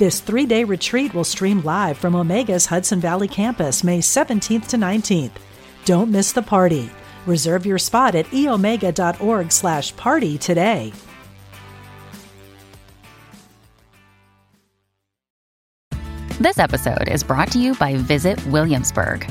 This three day retreat will stream live from Omega's Hudson Valley campus May 17th to 19th. Don't miss the party. Reserve your spot at eomega.org slash party today. This episode is brought to you by Visit Williamsburg.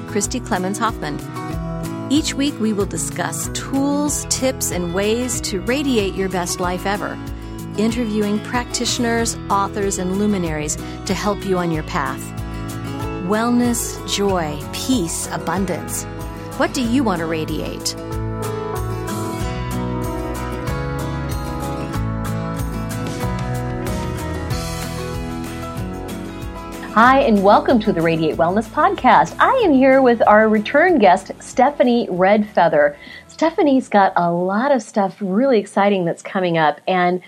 Christy Clemens Hoffman. Each week, we will discuss tools, tips, and ways to radiate your best life ever, interviewing practitioners, authors, and luminaries to help you on your path. Wellness, joy, peace, abundance. What do you want to radiate? Hi, and welcome to the Radiate Wellness Podcast. I am here with our return guest, Stephanie Red Feather. Stephanie's got a lot of stuff really exciting that's coming up, and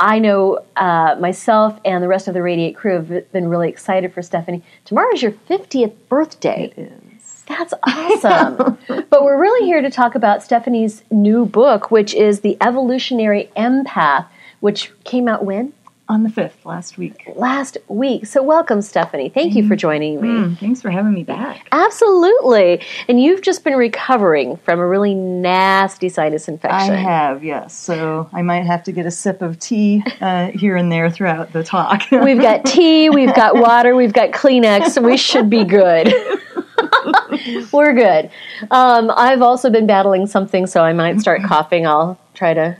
I know uh, myself and the rest of the Radiate crew have been really excited for Stephanie. Tomorrow is your 50th birthday. It is. That's awesome. but we're really here to talk about Stephanie's new book, which is The Evolutionary Empath, which came out when? On the 5th, last week. Last week. So, welcome, Stephanie. Thank you for joining me. Mm, thanks for having me back. Absolutely. And you've just been recovering from a really nasty sinus infection. I have, yes. So I might have to get a sip of tea uh, here and there throughout the talk. We've got tea, we've got water, we've got Kleenex, so we should be good. We're good. Um, I've also been battling something, so I might start coughing. I'll try to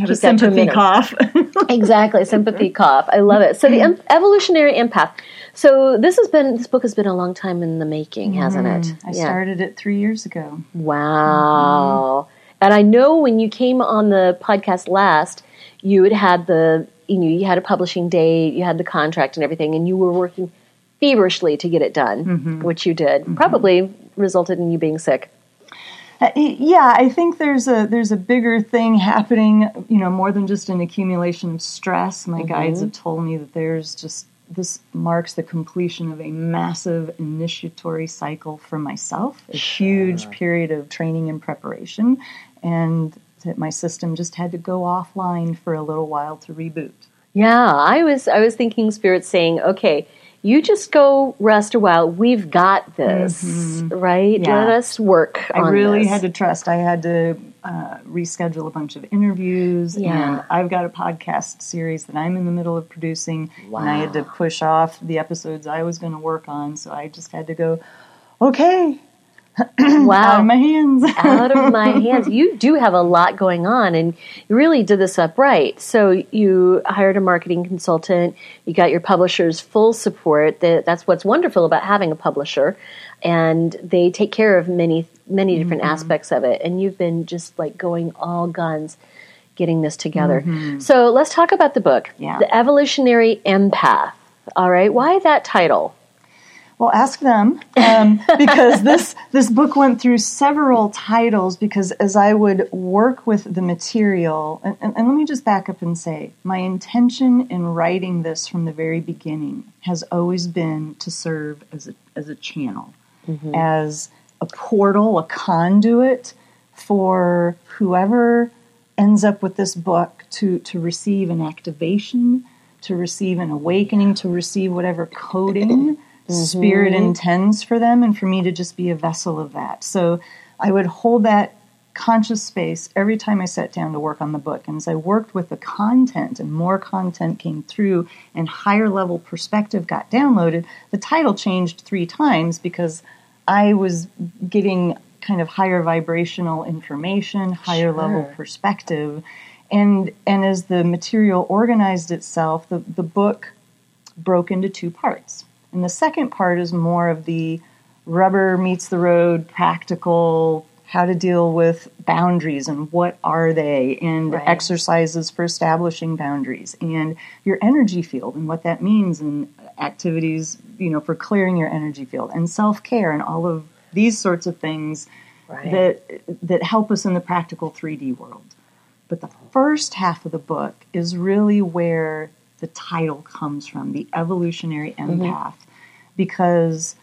have a keep that to a sympathy cough. exactly sympathy cough. I love it. So the em- evolutionary empath. So this has been this book has been a long time in the making hasn't it? Mm, I started it three years ago. wow. Mm-hmm. And i know when you came on the podcast last you had had the you know you had a publishing date you had the contract and everything and you were working feverishly to get it done mm-hmm. which you did. Probably resulted in you being sick Uh, yeah, I think there's a there's a bigger thing happening. You know, more than just an accumulation of stress. My mm-hmm. guides have told me that there's just this marks the completion of a massive initiatory cycle for myself, a huge period of training and preparation, and that my system just had to go offline for a little while to reboot. Yeah, I was I was thinking spirit saying, okay, you just go rest a while. We've got this, right? Yeah. Let us work. I really this. had to trust. I had to uh, reschedule a bunch of interviews, Yeah. and I've got a podcast series that I'm in the middle of producing, and I had to push off the episodes I was going to work on. So I just had to go, okay, wow. out of my hands. out of my hands. You do have a lot going on, and you really did this up right. So you hired a marketing consultant. You got your publisher's full support. That- That's what's wonderful about having a publisher, and they take care of many many different mm-hmm. aspects of it. And you've been just like going all guns. Getting this together. Mm-hmm. So let's talk about the book, Yeah. The Evolutionary Empath. All right, why that title? Well, ask them um, because this this book went through several titles. Because as I would work with the material, and, and, and let me just back up and say, my intention in writing this from the very beginning has always been to serve as a as a channel, as a portal, a conduit for whoever ends up with this book to to receive an activation, to receive an awakening, to receive whatever coding spirit mm-hmm. intends for them, and for me to just be a vessel of that. So I would hold that conscious space every time I sat down to work on the book. And as I worked with the content and more content came through and higher level perspective got downloaded, the title changed three times because I was getting kind of higher vibrational information, higher Sure. level perspective. And and as the material organized itself, the, the book broke into two parts. And the second part is more of the rubber meets the road, practical, how to deal with boundaries and what are they, and Right. exercises for establishing boundaries, and your energy field and what that means, and activities, you know, for clearing your energy field, and self care, and all of these sorts of things Right. that that help us in the practical 3D world. But the first half of the book is really where the title comes from, the evolutionary mm-hmm. empath, because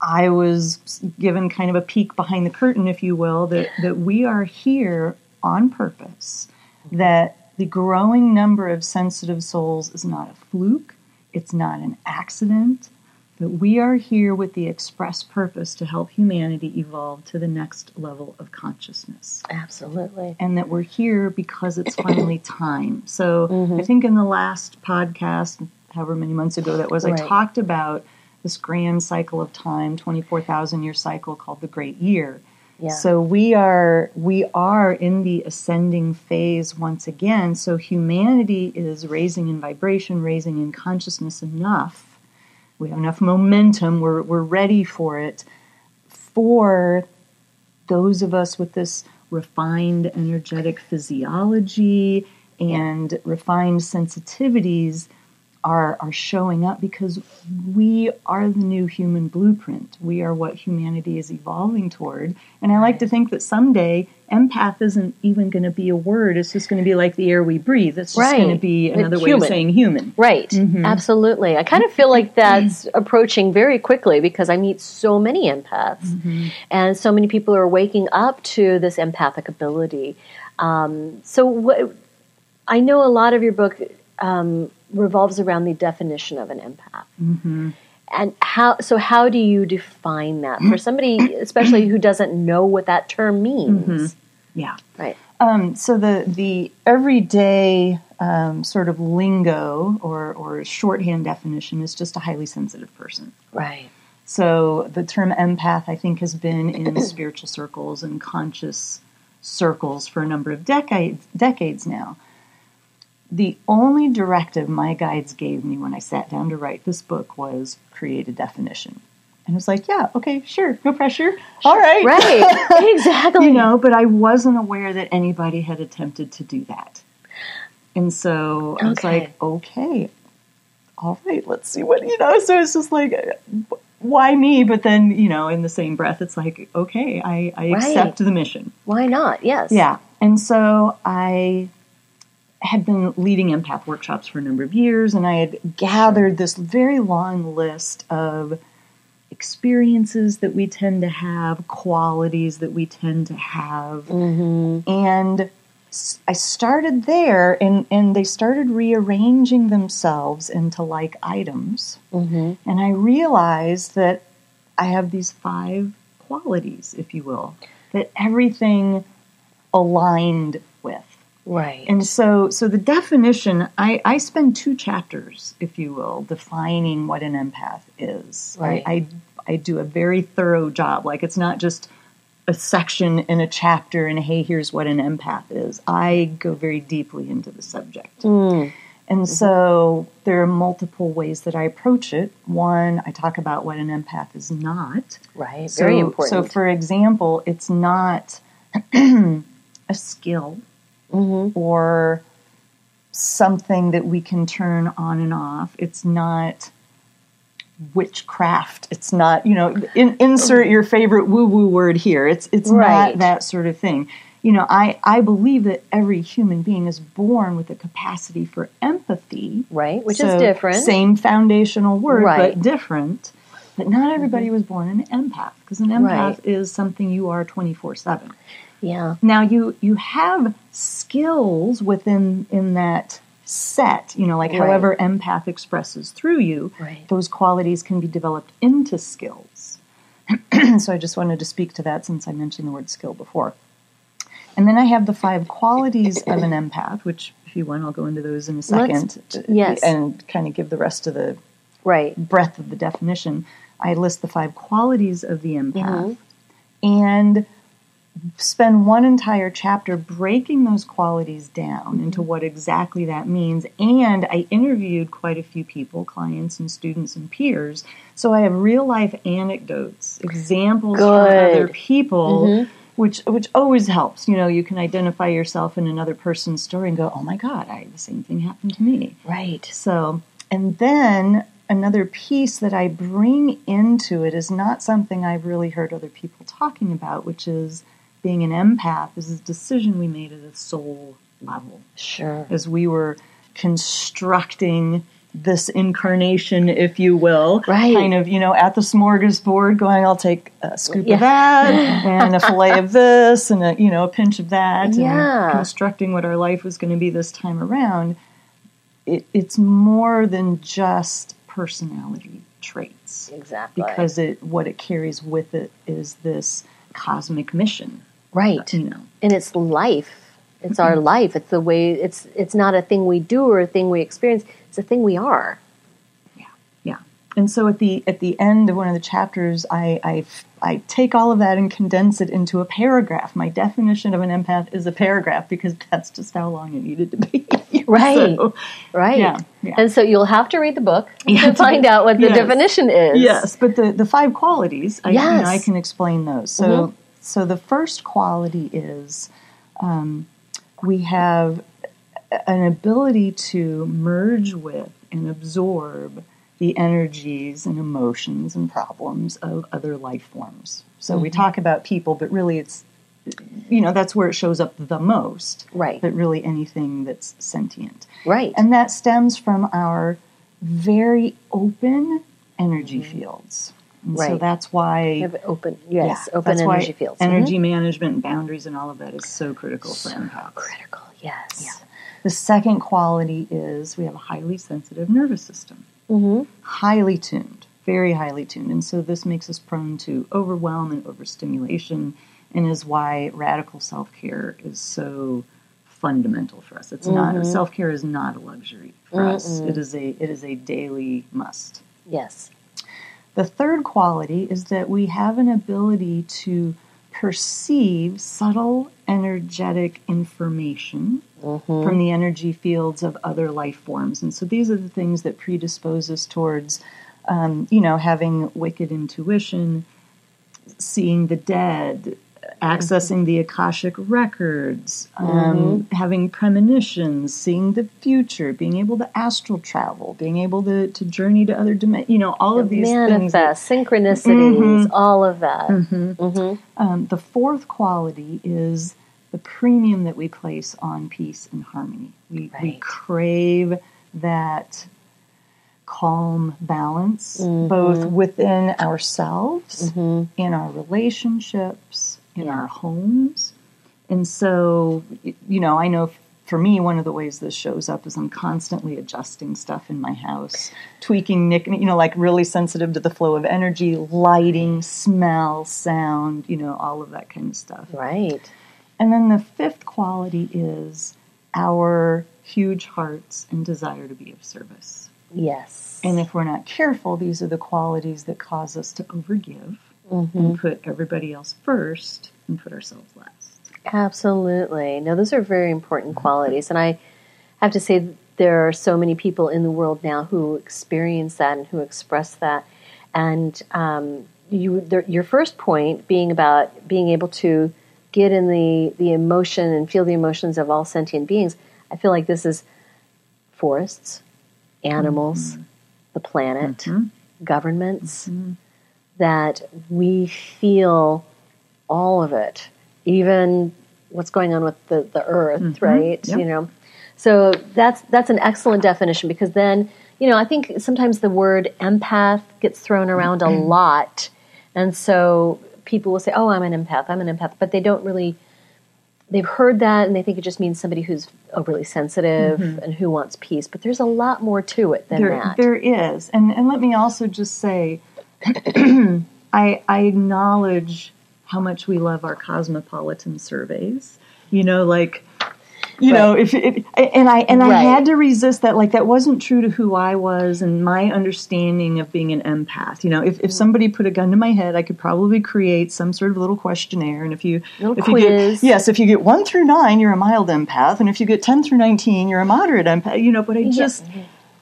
I was given kind of a peek behind the curtain, if you will, that, that we are here on purpose, that the growing number of sensitive souls is not a fluke, it's not an accident, but we are here with the express purpose to help humanity evolve to the next level of consciousness Absolutely. and that we're here because it's finally time. So mm-hmm. I think in the last podcast, however many months ago that was, Right. I talked about this grand cycle of time, twenty four thousand year cycle called the Great Year. Yeah. So we are we are in the ascending phase once again. So humanity is raising in vibration, raising in consciousness enough. We have enough momentum. We're we're ready for it. For those of us with this refined energetic physiology and refined sensitivities are, are showing up because we are the new human blueprint. We are what humanity is evolving toward. And I like to think that someday empath isn't even going to be a word. It's just going to be like the air we breathe. It's just Right. going to be another way of saying human. Right. Mm-hmm. Absolutely. I kind of feel like that's approaching very quickly because I meet so many empaths Mm-hmm. and so many people are waking up to this empathic ability. Um, so what, I know a lot of your book um, revolves around the definition of an empath. Mm-hmm. And how so how do you define that for somebody especially who doesn't know what that term means? Yeah. Right. Um, so the the everyday um, sort of lingo or or shorthand definition is just a highly sensitive person. Right. So the term empath, I think, has been in spiritual circles and conscious circles for a number of decades decades now. The only directive my guides gave me when I sat down to write this book was create a definition. And I was like, yeah, okay, sure, no pressure. All right. Right. exactly. you know, but I wasn't aware that anybody had attempted to do that. And so I was like, okay, all right, let's see what, you know, so it's just like, why me? But then, you know, in the same breath, it's like, okay, I, I Right. accept the mission. Why not? Yes. Yeah. And so I had been leading empath workshops for a number of years, and I had gathered this very long list of experiences that we tend to have, qualities that we tend to have. Mm-hmm. And I started there, and, and they started rearranging themselves into like items. Mm-hmm. And I realized that I have these five qualities, if you will, that everything aligned. Right. And so, so the definition, I, I spend two chapters, if you will, defining what an empath is. Right. I, I, I do a very thorough job. Like it's not just a section in a chapter and hey, here's what an empath is. I go very deeply into the subject. Hmm. And so there are multiple ways that I approach it. One, I talk about what an empath is not. right. So, Very important. So, for example, it's not a skill Mm-hmm. or something that we can turn on and off. It's not witchcraft. It's not, you know, in, insert your favorite woo woo word here. It's it's Right. not that sort of thing. You know, I, I believe that every human being is born with a capacity for empathy. right. Which So, is different. Same foundational word, Right. but different. But not everybody was born an empath because an empath Mm-hmm. Right. is something you are 24 7. Yeah. Now you you have skills within in that set, you know, like Right. however empath expresses through you, Right. those qualities can be developed into skills. so I just wanted to speak to that since I mentioned the word skill before. And then I have the five qualities of an empath, which, if you want, I'll go into those in a 2nd yes. And kind of give the rest of the right. breadth of the definition. I list the five qualities of the empath mm-hmm. and spend one entire chapter breaking those qualities down mm-hmm. into what exactly that means. And I interviewed quite a few people, clients and students and peers. So I have real life anecdotes, examples from other people. Mm-hmm. Which, which always helps. You know, you can identify yourself in another person's story and go, "Oh my God, I the same thing happened to me." Right. So, and then another piece that I bring into it is not something I've really heard other people talking about, which is being an empath is a decision we made at a soul level Sure. as we were constructing this incarnation, if you will. Right. Kind of, you know, at the smorgasbord going, I'll take a scoop Yeah. of that and a fillet of this and a, you know, a pinch of that. Yeah. And constructing what our life was going to be this time around. It, it's more than just personality traits Exactly. because it what it carries with it is this cosmic mission. Right. You know, and it's life. It's our life. It's the way. It's it's not a thing we do or a thing we experience. It's a thing we are. Yeah. Yeah. And so at the at the end of one of the chapters, I, I I take all of that and condense it into a paragraph. My definition of an empath is a paragraph because that's just how long it needed to be. Right. So, Right. Yeah, yeah. And so you'll have to read the book to find out what the yes. definition is. yes, but the the five qualities, I, you know, Mm-hmm. I can explain those. So so the first quality is um, we have an ability to merge with and absorb the energies and emotions and problems of other life forms. So we Mm-hmm. talk about people, but really it's you know that's where it shows up the most. Right. But really anything that's sentient. Right. And that stems from our very open energy fields. And So Mm-hmm. That's why have open. Yes. yeah, open that's why energy fields. Mhm. Energy management and boundaries and all of that is so critical for empaths. Critical. Yes. The second quality is we have a highly sensitive nervous system, Mm-hmm. highly tuned, very highly tuned. And so this makes us prone to overwhelm and overstimulation, and is why radical self care is so fundamental for us. It's Mm-hmm. not self care is not a luxury for us. It is a it is a daily must. Yes. The third quality is that we have an ability to perceive subtle energetic information from the energy fields of other life forms. And so these are the things that predispose us towards, um, you know, having wicked intuition, seeing the dead, accessing the Akashic records, um, mm-hmm. having premonitions, seeing the future, being able to astral travel, being able to, to journey to other dimensions, you know, all of these things. Manifest synchronicities, mm-hmm. all of that. Mm-hmm. Um, the fourth quality is the premium that we place on peace and harmony. We, we crave that calm balance, both within ourselves, in our relationships, in our homes. And so, you know, I know for me, one of the ways this shows up is I'm constantly adjusting stuff in my house, tweaking, you know, like really sensitive to the flow of energy, lighting, smell, sound, you know, all of that kind of stuff. Right. And then the fifth quality is our huge hearts and desire to be of service. Yes. And if we're not careful, these are the qualities that cause us to overgive and mm-hmm. put everybody else first and put ourselves last. Absolutely. No, those are very important qualities. And I have to say, there are so many people in the world now who experience that and who express that. And um, you, the, your first point being about being able to get in the, the emotion and feel the emotions of all sentient beings, I feel like this is forests, animals, mm-hmm. the planet, mm-hmm. governments, that we feel all of it, even what's going on with the, the earth, mm-hmm. right? Yep. You know. So that's that's an excellent definition because then, you know, I think sometimes the word empath gets thrown around a mm-hmm. lot. And so people will say, "Oh, I'm an empath. I'm an empath," but they don't really they've heard that and they think it just means somebody who's oh, overly sensitive mm-hmm. and who wants peace, but there's a lot more to it than There, that. there is, and and let me also just say, I I acknowledge how much we love our cosmopolitan surveys. You know, like you know if, if and i and i Right. had to resist that like that wasn't true to who i was and my understanding of being an empath. You know if, if mm. somebody put a gun to my head i could probably create some sort of little questionnaire. And if you Little if you quiz. get yes if you get 1 through 9 you're a mild empath. And if you get 10 through 19 you're a moderate empath. You know but i just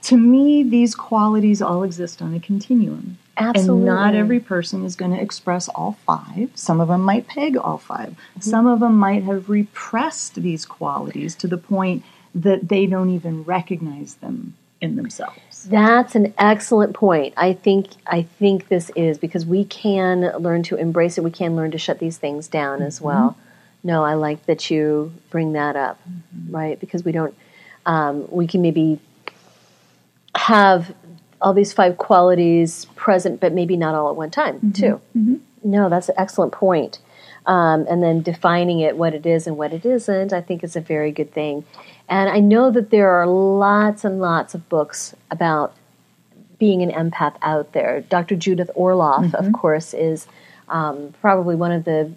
to me these qualities all exist on a continuum Absolutely. and not every person is going to express all five. Some of them might peg all 5 Mm-hmm. Some of them might have repressed these qualities to the point that they don't even recognize them in themselves. That's an excellent point. I think I think this is because we can learn to embrace it. We can learn to shut these things down as well. No, I like that you bring that up, right? Because we don't. Um, we can maybe have all these five qualities present, but maybe not all at one time, too. No, that's an excellent point. Um, and then defining it, what it is and what it isn't, I think is a very good thing. And I know that there are lots and lots of books about being an empath out there. Dr. Judith Orloff, of course, is um, probably one of the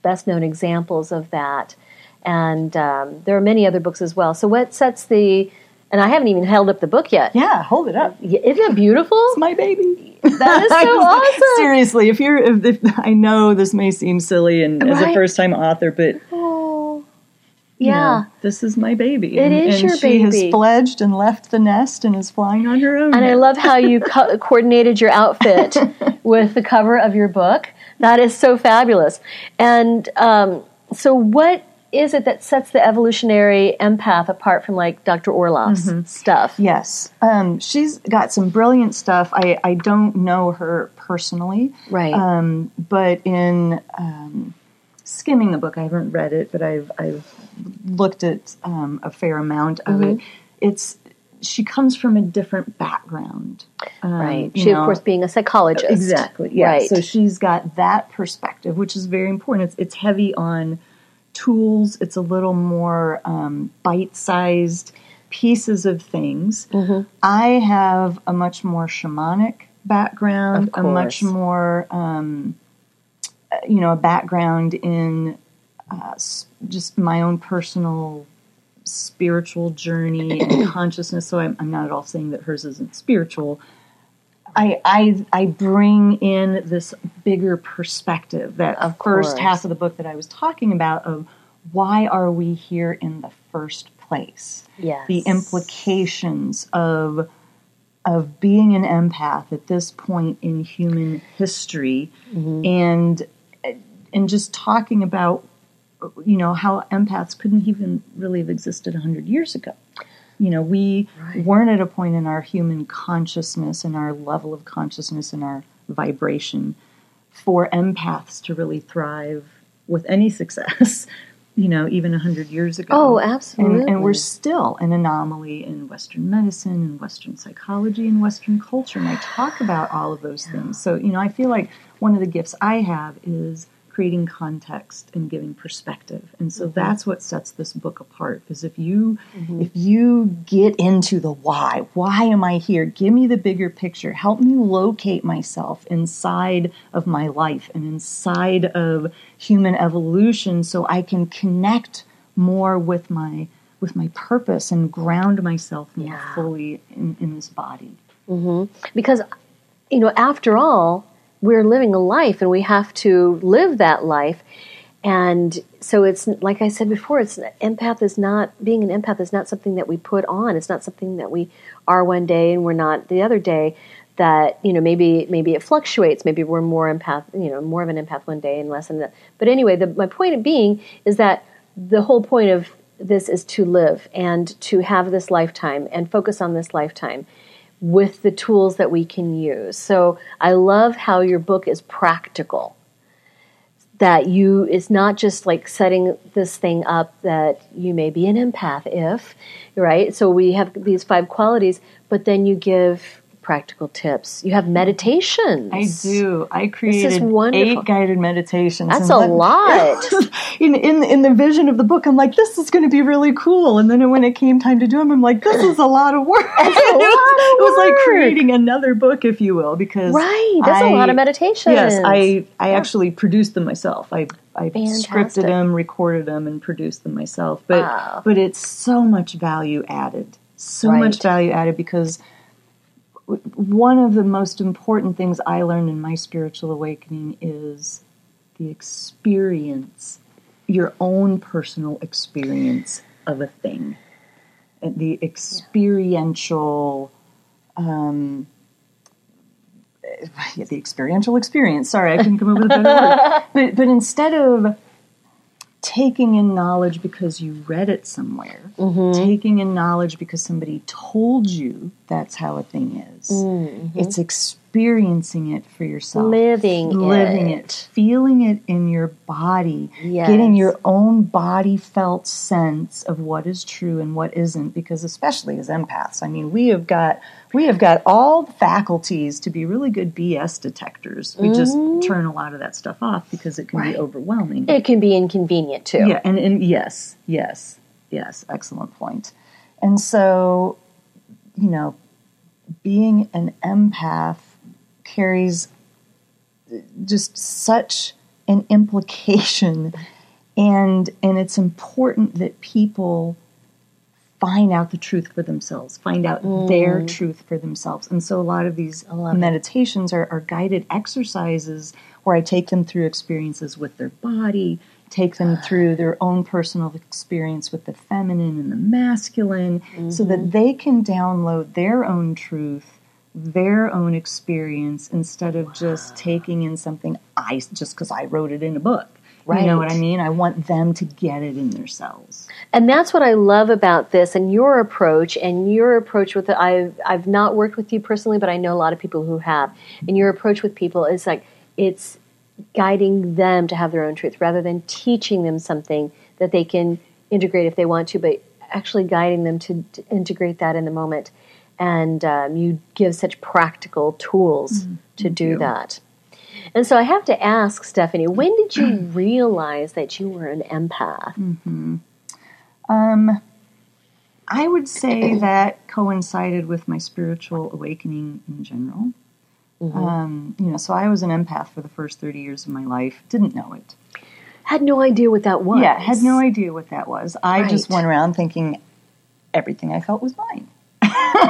best known examples of that. And um, there are many other books as well. So, what sets the, and I haven't even held up the book yet. Yeah, hold it up. Isn't it beautiful? It's my baby. That is so awesome. Seriously, if you're, if, if, I know this may seem silly and as a first time author, but Oh, you yeah. know, this is my baby. It and, is and your she has fledged and left the nest and is flying on her own. And I love how you co- coordinated your outfit with the cover of your book. That is so fabulous. And um, so, what is it that sets the evolutionary empath apart from like Dr. Orloff's Mm-hmm. stuff? Yes, um, she's got some brilliant stuff. I, I don't know her personally, Right. Um, but in um, skimming the book, I haven't read it, but I've I've looked at um, a fair amount of Mm-hmm. it. It's she comes from a different background, um, right. She, of course, being a psychologist. Exactly. Yeah. Right. So she's got that perspective, which is very important. It's, it's heavy on tools. It's a little more um, bite-sized pieces of things. Mm-hmm. I have a much more shamanic background, a much more, um, you know, a background in uh, s- just my own personal spiritual journey and consciousness. So I'm, I'm not at all saying that hers isn't spiritual. I, I I bring in this bigger perspective that Of first course. half of the book that I was talking about of why are we here in the first place? Yes. The implications of of being an empath at this point in human history mm-hmm. and and just talking about you know how empaths couldn't even really have existed 100 years ago you know we weren't at a point in our human consciousness and our level of consciousness and our vibration for empaths to really thrive with any success you know even 100 years ago. Oh, absolutely. and we're still an anomaly in western medicine and western psychology and western culture and i talk about all of those things. So you know i feel like one of the gifts i have is creating context and giving perspective. And so mm-hmm. that's what sets this book apart is if you mm-hmm. if you get into the why why am i here? Give me the bigger picture. Help me locate myself inside of my life and inside of human evolution so i can connect more with my with my purpose and ground myself more Yeah. fully in, in this body. Mm-hmm. Because you know after all we're living a life and we have to live that life. And so it's like i said before it's empath is not being an empath is not something that we put on. It's not something that we are one day and we're not the other day that you know maybe maybe it fluctuates. Maybe we're more empath you know more of an empath one day and less than that but anyway the, my point of being is that the whole point of this is to live and to have this lifetime and focus on this lifetime with the tools that we can use. So I love how your book is practical. That you it's not just like setting this thing up that you may be an empath if, right? So we have these five qualities, but then you give practical tips. You have meditations. I do. I created eight guided meditations. That's a let- lot. in, in in the vision of the book, I'm like, this is going to be really cool. And then when it came time to do them, I'm like, this is a lot of work. That's a it, was, lot it was like creating another book, if you will, because Right. That's a a lot of meditations. Yes, I I actually produced them myself. I I Fantastic. scripted them, recorded them, and produced them myself. But Wow. but it's so much value added, so Right. much value added because one of the most important things I learned in my spiritual awakening is the experience, your own personal experience of a thing, And the experiential. Um, yeah, the experiential experience. Sorry, I couldn't come up with a better word. But, but instead of taking in knowledge because you read it somewhere, mm-hmm. taking in knowledge because somebody told you that's how a thing is, mm-hmm. it's experiencing it for yourself, Living living it. it, feeling it in your body, Yes. getting your own body felt sense of what is true and what isn't. Because especially as empaths, I mean, we have got we have got all the faculties to be really good BS detectors. We just mm-hmm. turn a lot of that stuff off because it can be overwhelming. It can be inconvenient too. Yeah, and, and yes, yes, yes, excellent point. And so, you know, being an empath carries just such an implication and and it's important that people find out the truth for themselves, find out their truth for themselves. And so a lot of these meditations are, are guided exercises where I take them through experiences with their body, take them through their own personal experience with the feminine and the masculine, so that they can download their own truth, their own experience, instead of just taking in something I just because I wrote it in a book. You know what I mean? I want them to get it in themselves. And that's what I love about this and your approach and your approach with it. I've, I've not worked with you personally, but I know a lot of people who have. And your approach with people is like it's guiding them to have their own truth rather than teaching them something that they can integrate if they want to, but actually guiding them to, to integrate that in the moment. And um, you give such practical tools to do that. And so I have to ask, Stephanie, when did you realize that you were an empath? I would say that coincided with my spiritual awakening in general. Um, you know, so I was an empath for the first 30 years of my life, didn't know it. Had no idea what that was. Yeah, had no idea what that was. I just went around thinking everything I felt was mine.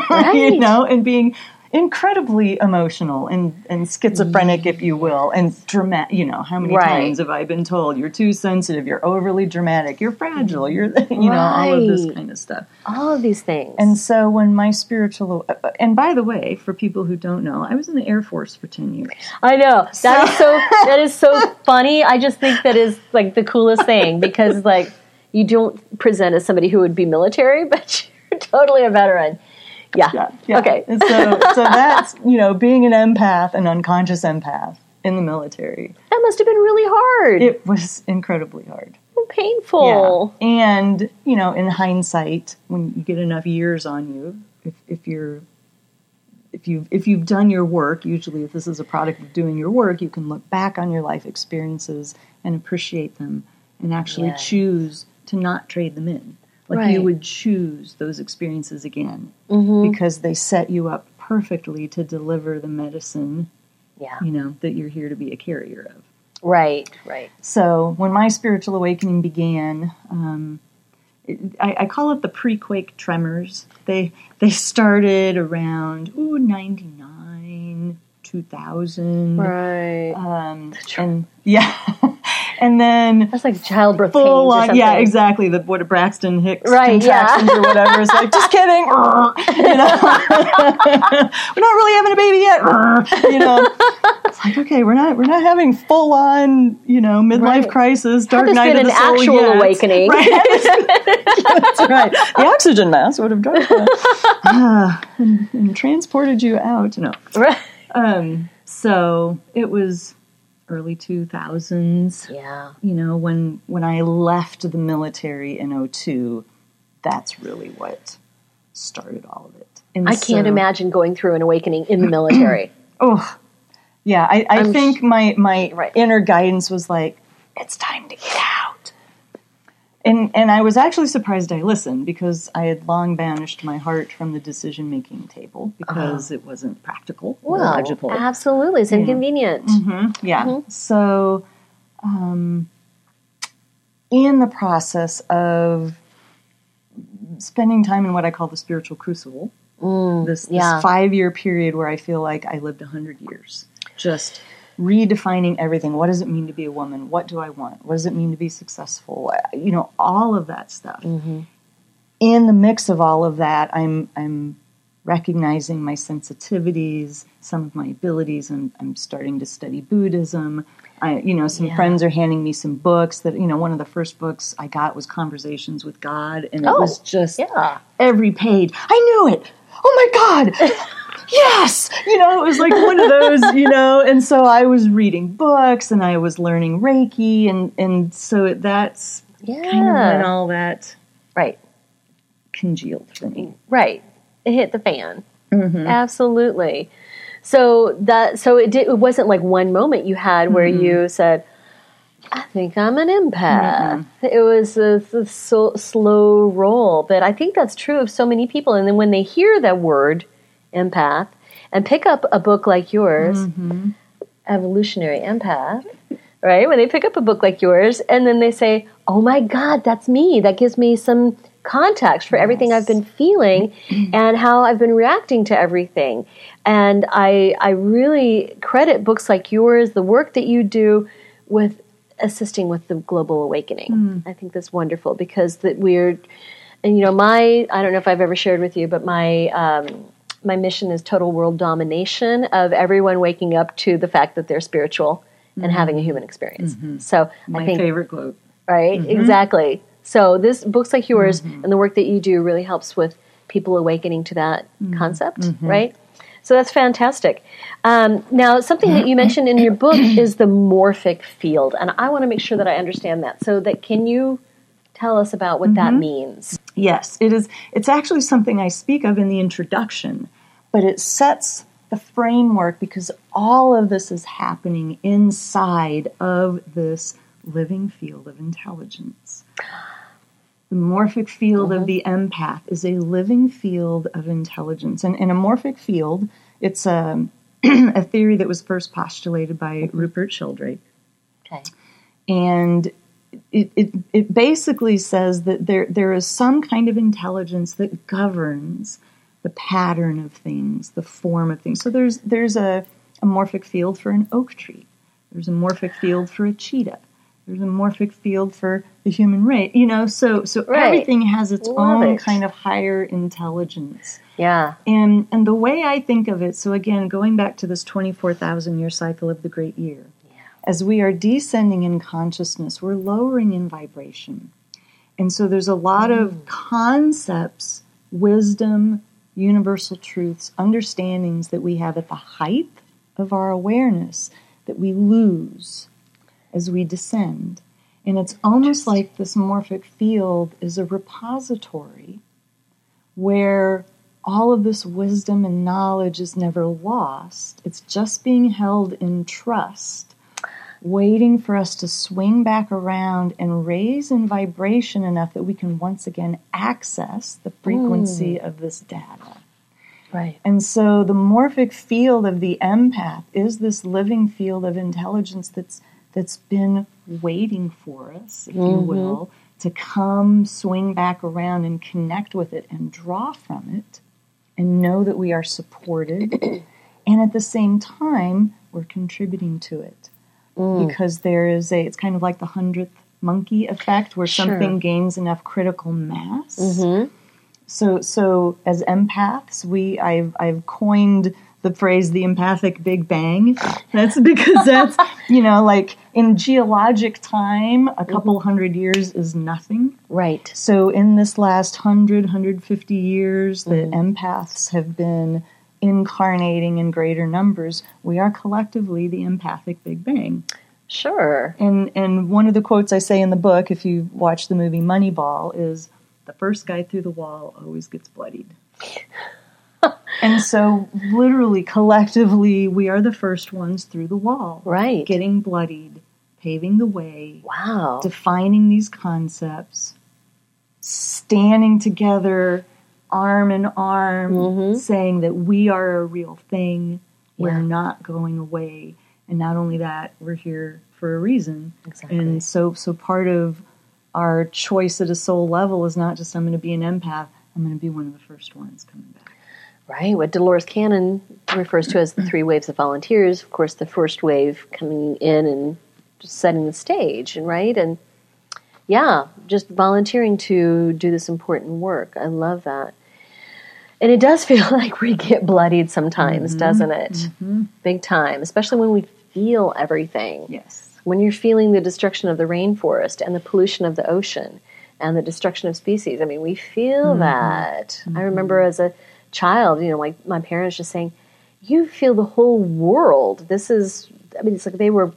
Right. you know, and being incredibly emotional and, and schizophrenic, if you will, and dramatic. You know, how many Right. times have I been told you're too sensitive, you're overly dramatic, you're fragile, you're, you know, all of this kind of stuff. all of these things. And so when my spiritual, uh, and by the way, for people who don't know, I was in the Air Force for 10 years. I know that is so that is so funny. I just think that is like the coolest thing because like you don't present as somebody who would be military, but you're totally a veteran. Yeah. Yeah, yeah. Okay. And so, so that's, you know, being an empath, an unconscious empath in the military. That must have been really hard. It was incredibly hard. painful. Yeah. And, you know, in hindsight, when you get enough years on you, if, if you're if you've if you've done your work, usually if this is a product of doing your work, you can look back on your life experiences and appreciate them and actually Yeah. choose to not trade them in. Like Right. you would choose those experiences again Mm-hmm. because they set you up perfectly to deliver the medicine, Yeah. you know, that you're here to be a carrier of. Right. Right. So when my spiritual awakening began, um, it, I, I call it the pre-quake tremors. They they started around ooh ninety nine, two thousand, Right. um, and yeah, and then That's like childbirth pains full or on, yeah, exactly. The what a Braxton Hicks Right, yeah. contractions or whatever. It's like just kidding, you know. we're not really having a baby yet, you know. It's like okay, we're not we're not having full on, you know, midlife Right. crisis, dark night of the an soul actual yet. awakening? Right. That's right. The oxygen mask would have dropped. Ah, and, and transported you out. No. Right. Um, so it was early 2000s Yeah. you know when when i left the military in 02 that's really what started all of it and I can't so- imagine going through an awakening in the military. oh yeah i, I think my my Right. inner guidance was like it's time to get out and and i was actually surprised i listened because i had long banished my heart from the decision making table because it wasn't practical or well, logical absolutely. It's inconvenient. Yeah. Mm-hmm. So, um, in the process of spending time in what I call the spiritual crucible. this, yeah. this five year period where I feel like I lived a hundred years, just redefining everything. What does it mean to be a woman? What do I want? What does it mean to be successful? You know, all of that stuff. Mm-hmm. In the mix of all of that, I'm I'm recognizing my sensitivities, some of my abilities, and I'm starting to study Buddhism. I, you know, some Yeah. friends are handing me some books that, you know, one of the first books I got was Conversations with God, and it Oh, was just yeah. every page. I knew it. Oh my God. yes. You know, it was like one of those, you know, and so I was reading books and I was learning Reiki, and, and so it, that's kind of when all that Right. congealed for me. Right. It hit the fan. Mm-hmm. Absolutely. So that so it did, it wasn't like one moment you had where Mm-hmm. you said, "I think I'm an empath." It was a, a so, slow roll, but I think that's true of so many people. And then when they hear that word, empath, and pick up a book like yours, Mm-hmm. Evolutionary Empath, right? When they pick up a book like yours and then they say, "Oh my God, that's me!" That gives me some context for everything I've been feeling and how I've been reacting to everything. And I, I really credit books like yours, the work that you do, with assisting with the global awakening. I think that's wonderful because that we're, and you know, my I don't know if I've ever shared with you, but my um, my mission is total world domination of everyone waking up to the fact that they're spiritual and having a human experience. So My I think favorite quote. right Mm-hmm. exactly. So this books like yours and the work that you do really helps with people awakening to that Mm-hmm. concept, right? So that's fantastic. Um, now, something that you mentioned in your book is the morphic field, and I want to make sure that I understand that. So, that can you tell us about what that mm-hmm. means? Yes, it is. It's actually something I speak of in the introduction, but it sets the framework because all of this is happening inside of this living field of intelligence. The morphic field of mm-hmm. the empath is a living field of intelligence. And in a morphic field, it's a, a theory that was first postulated by Rupert Sheldrake Okay. and it, it, it basically says that there, there is some kind of intelligence that governs the pattern of things, the form of things. So there's, there's a, a morphic field for an oak tree. There's a morphic field for a cheetah. There's a morphic field for the human race. You know, so so Right. everything has its Love own it. kind of higher intelligence. Yeah. And and the way I think of it, so again, going back to this twenty four thousand year cycle of the great year, as we are descending in consciousness, we're lowering in vibration. And so there's a lot of mm. concepts, wisdom, universal truths, understandings that we have at the height of our awareness that we lose as we descend. And it's almost like this morphic field is a repository where all of this wisdom and knowledge is never lost. It's just being held in trust, waiting for us to swing back around and raise in vibration enough that we can once again access the frequency mm. of this data. Right. And so the morphic field of the empath is this living field of intelligence that's that's been waiting for us, if you mm-hmm. will, to come swing back around and connect with it and draw from it and know that we are supported and at the same time we're contributing to it. Mm. Because there is a it's kind of like the hundredth monkey effect where Sure. something gains enough critical mass mm-hmm. so, so as empaths, we I've I've coined the phrase the empathic Big Bang. That's because that's you know like in geologic time, a couple mm-hmm. hundred years is nothing. Right. So in this last 100, 150 years that mm-hmm. empaths have been incarnating in greater numbers, we are collectively the empathic Big Bang. Sure. And and one of the quotes I say in the book, if you watch the movie Moneyball, is the first guy through the wall always gets bloodied. and so literally collectively we are the first ones through the wall. Right. Getting bloodied, paving the way, Wow. defining these concepts, standing together arm in arm, mm-hmm. saying that we are a real thing. Yeah. We're not going away. And not only that, we're here for a reason. Exactly. And so so part of our choice at a soul level is not just I'm going to be an empath, I'm going to be one of the first ones coming back. Right, what Dolores Cannon refers to as the three waves of volunteers. Of course, the first wave coming in and just setting the stage, and right, and yeah, just volunteering to do this important work. I love that. And it does feel like we get bloodied sometimes, mm-hmm. doesn't it? Mm-hmm. Big time, especially when we feel everything. Yes. When you're feeling the destruction of the rainforest and the pollution of the ocean and the destruction of species. I mean, we feel mm-hmm. that. I remember as a child, you know, like my parents just saying, You feel the whole world. This is, I mean, it's like they were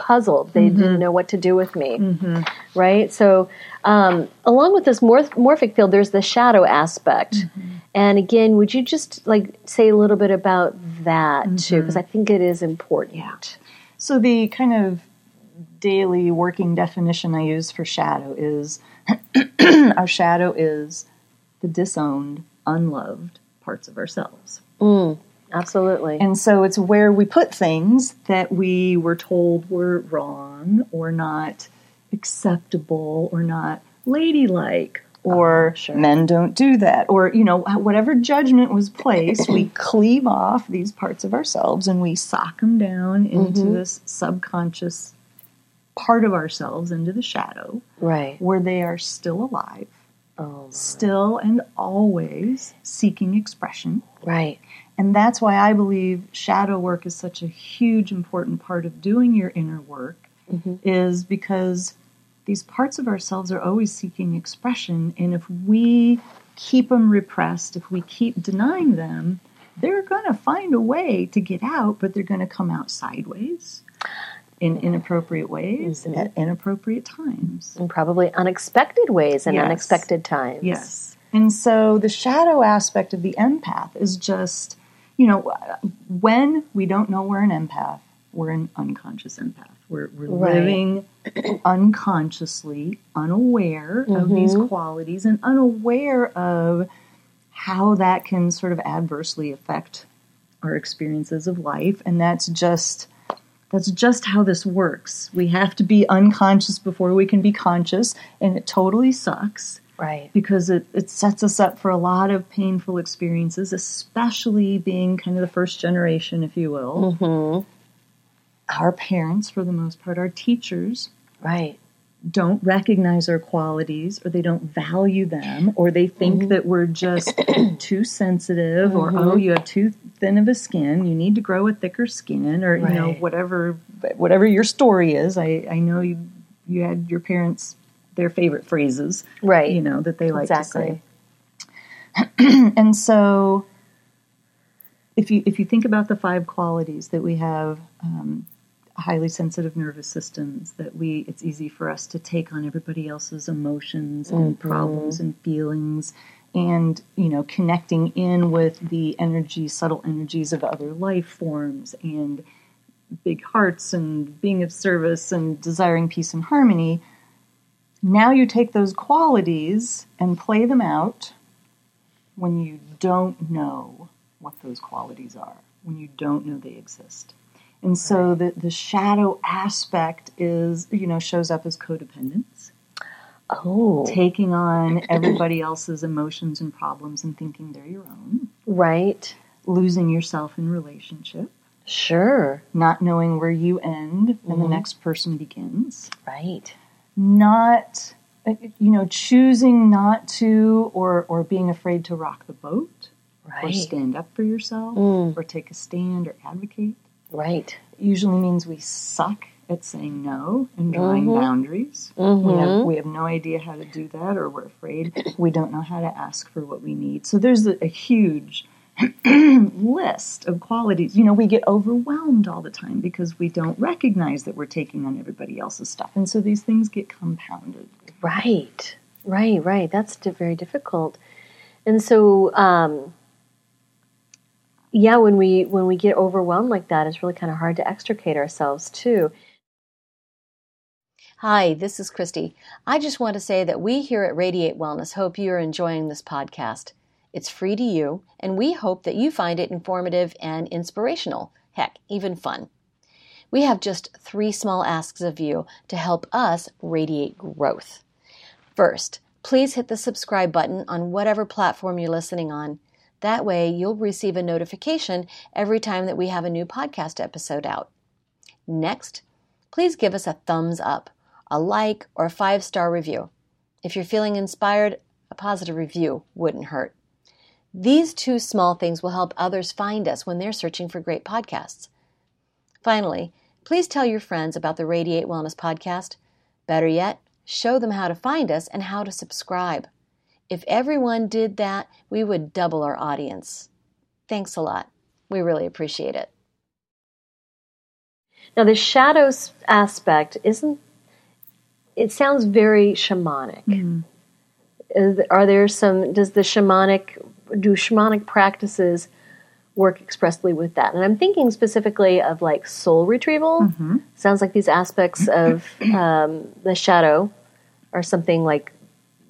puzzled. They mm-hmm. didn't know what to do with me, mm-hmm. right? So, um, along with this morph- morphic field, there's the shadow aspect. Mm-hmm. And again, would you just like say a little bit about that too? Because mm-hmm. I think it is important. Yeah. So the kind of daily working definition I use for shadow is our shadow is the disowned, unloved parts of ourselves. Mm. Absolutely. And so it's where we put things that we were told were wrong or not acceptable or not ladylike or uh, sure. men don't do that or you know whatever judgment was placed we cleave off these parts of ourselves and we sock them down into mm-hmm. this subconscious part of ourselves into the shadow right where they are still alive oh, still and always seeking expression right and that's why I believe shadow work is such a huge important part of doing your inner work mm-hmm. is because these parts of ourselves are always seeking expression and if we keep them repressed, if we keep denying them, they're going to find a way to get out, but they're going to come out sideways in inappropriate ways mm-hmm. at inappropriate times. And probably unexpected ways and yes. unexpected times. Yes. And so the shadow aspect of the empath is just you know, when we don't know we're an empath, we're an unconscious empath. We're, we're right. living unconsciously, unaware mm-hmm. of these qualities and unaware of how that can sort of adversely affect our experiences of life. And that's just that's just how this works. We have to be unconscious before we can be conscious, and it totally sucks. Right. Because it, it sets us up for a lot of painful experiences, especially being kind of the first generation, if you will. Mm-hmm. Our parents, for the most part, our teachers. Right. Don't recognize our qualities or they don't value them or they think mm-hmm. that we're just too sensitive mm-hmm. or oh you have too thin of a skin you need to grow a thicker skin or right. you know whatever whatever your story is I, I know you you had your parents their favorite phrases, right? You know that they like exactly. to say. and so, if you if you think about the five qualities that we have, um, highly sensitive nervous systems, that we it's easy for us to take on everybody else's emotions and mm-hmm. problems and feelings and you know connecting in with the energy subtle energies of other life forms and big hearts and being of service and desiring peace and harmony now you take those qualities and play them out when you don't know what those qualities are, when you don't know they exist. And so the, the shadow aspect is, you know, shows up as codependence. Oh. Taking on everybody else's emotions and problems and thinking they're your own. Right. Losing yourself in relationship. Sure. Not knowing where you end and mm-hmm. the next person begins. Right not you know choosing not to or or being afraid to rock the boat right. or stand up for yourself mm. or take a stand or advocate right it usually means we suck at saying no and drawing mm-hmm. boundaries mm-hmm. we have we have no idea how to do that or we're afraid we don't know how to ask for what we need so there's a, a huge list of qualities. You know, we get overwhelmed all the time because we don't recognize that we're taking on everybody else's stuff. And so these things get compounded. Right, right, right. That's very difficult. And so, um, yeah, when we when we get overwhelmed like that, it's really kind of hard to extricate ourselves too. Hi, this is Christy. I just want to say that we here at Radiate Wellness hope you're enjoying this podcast. It's free to you, and we hope that you find it informative and inspirational. Heck, even fun. We have just three small asks of you to help us radiate growth. First, please hit the subscribe button on whatever platform you're listening on. That way, you'll receive a notification every time that we have a new podcast episode out. Next, please give us a thumbs up, a like, or a five star review. If you're feeling inspired, a positive review wouldn't hurt. These two small things will help others find us when they're searching for great podcasts. Finally, please tell your friends about the Radiate Wellness podcast. Better yet, show them how to find us and how to subscribe. If everyone did that, we would double our audience. Thanks a lot. We really appreciate it. Now, the shadows aspect isn't, it sounds very shamanic. Mm-hmm. Is- Are there some, does the shamanic, do shamanic practices work expressly with that? And I'm thinking specifically of like soul retrieval. Mm-hmm. Sounds like these aspects of um, the shadow are something like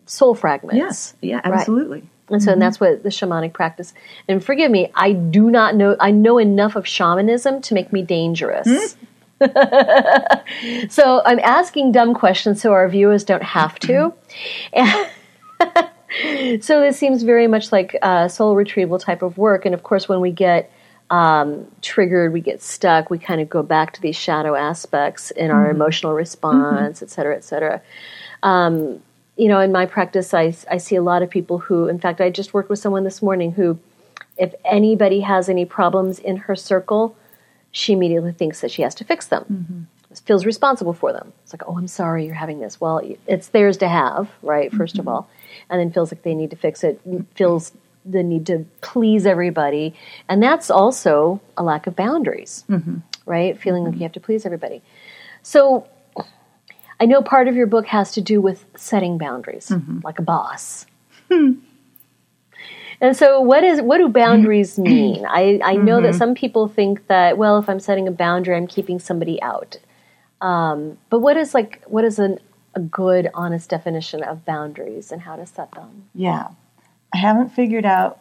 soul fragments. Yes. Yeah, absolutely. And so and that's what the shamanic practice. And forgive me, I do not know. I know enough of shamanism to make me dangerous. so I'm asking dumb questions so our viewers don't have to. And so this seems very much like uh, soul retrieval type of work. And of course, when we get um, triggered, we get stuck, we kind of go back to these shadow aspects in our emotional response, et cetera, et cetera. Um, you know, in my practice, I, I see a lot of people who, in fact, I just worked with someone this morning who, if anybody has any problems in her circle, she immediately thinks that she has to fix them. Feels responsible for them. It's like, oh, I'm sorry you're having this. Well, it's theirs to have, right? 1st of all, and then feels like they need to fix it. Feels the need to please everybody, and that's also a lack of boundaries, mm-hmm. right? Feeling like you have to please everybody. So I know part of your book has to do with setting boundaries, mm-hmm. like a boss. and so, what is what do boundaries mean? I, I know that mm-hmm. some people think that well, if I'm setting a boundary, I'm keeping somebody out. Um, but what is like what is an, a good, honest definition of boundaries and how to set them? Yeah. I haven't figured out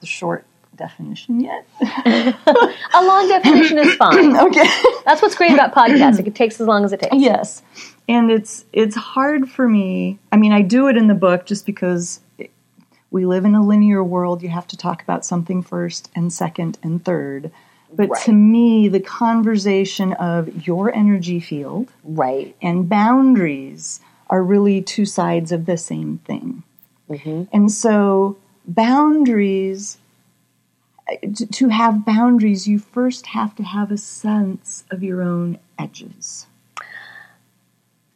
the short definition yet. A long definition is fine. okay. That's what's great about podcasts. It takes as long as it takes. yes. And it's it's hard for me. I mean, I do it in the book just because it- we live in a linear world. You have to talk about something first and second and third. But to me, the conversation of your energy field Right. and boundaries are really two sides of the same thing. Mm-hmm. And so, boundaries, uh, to- to have boundaries, you first have to have a sense of your own edges.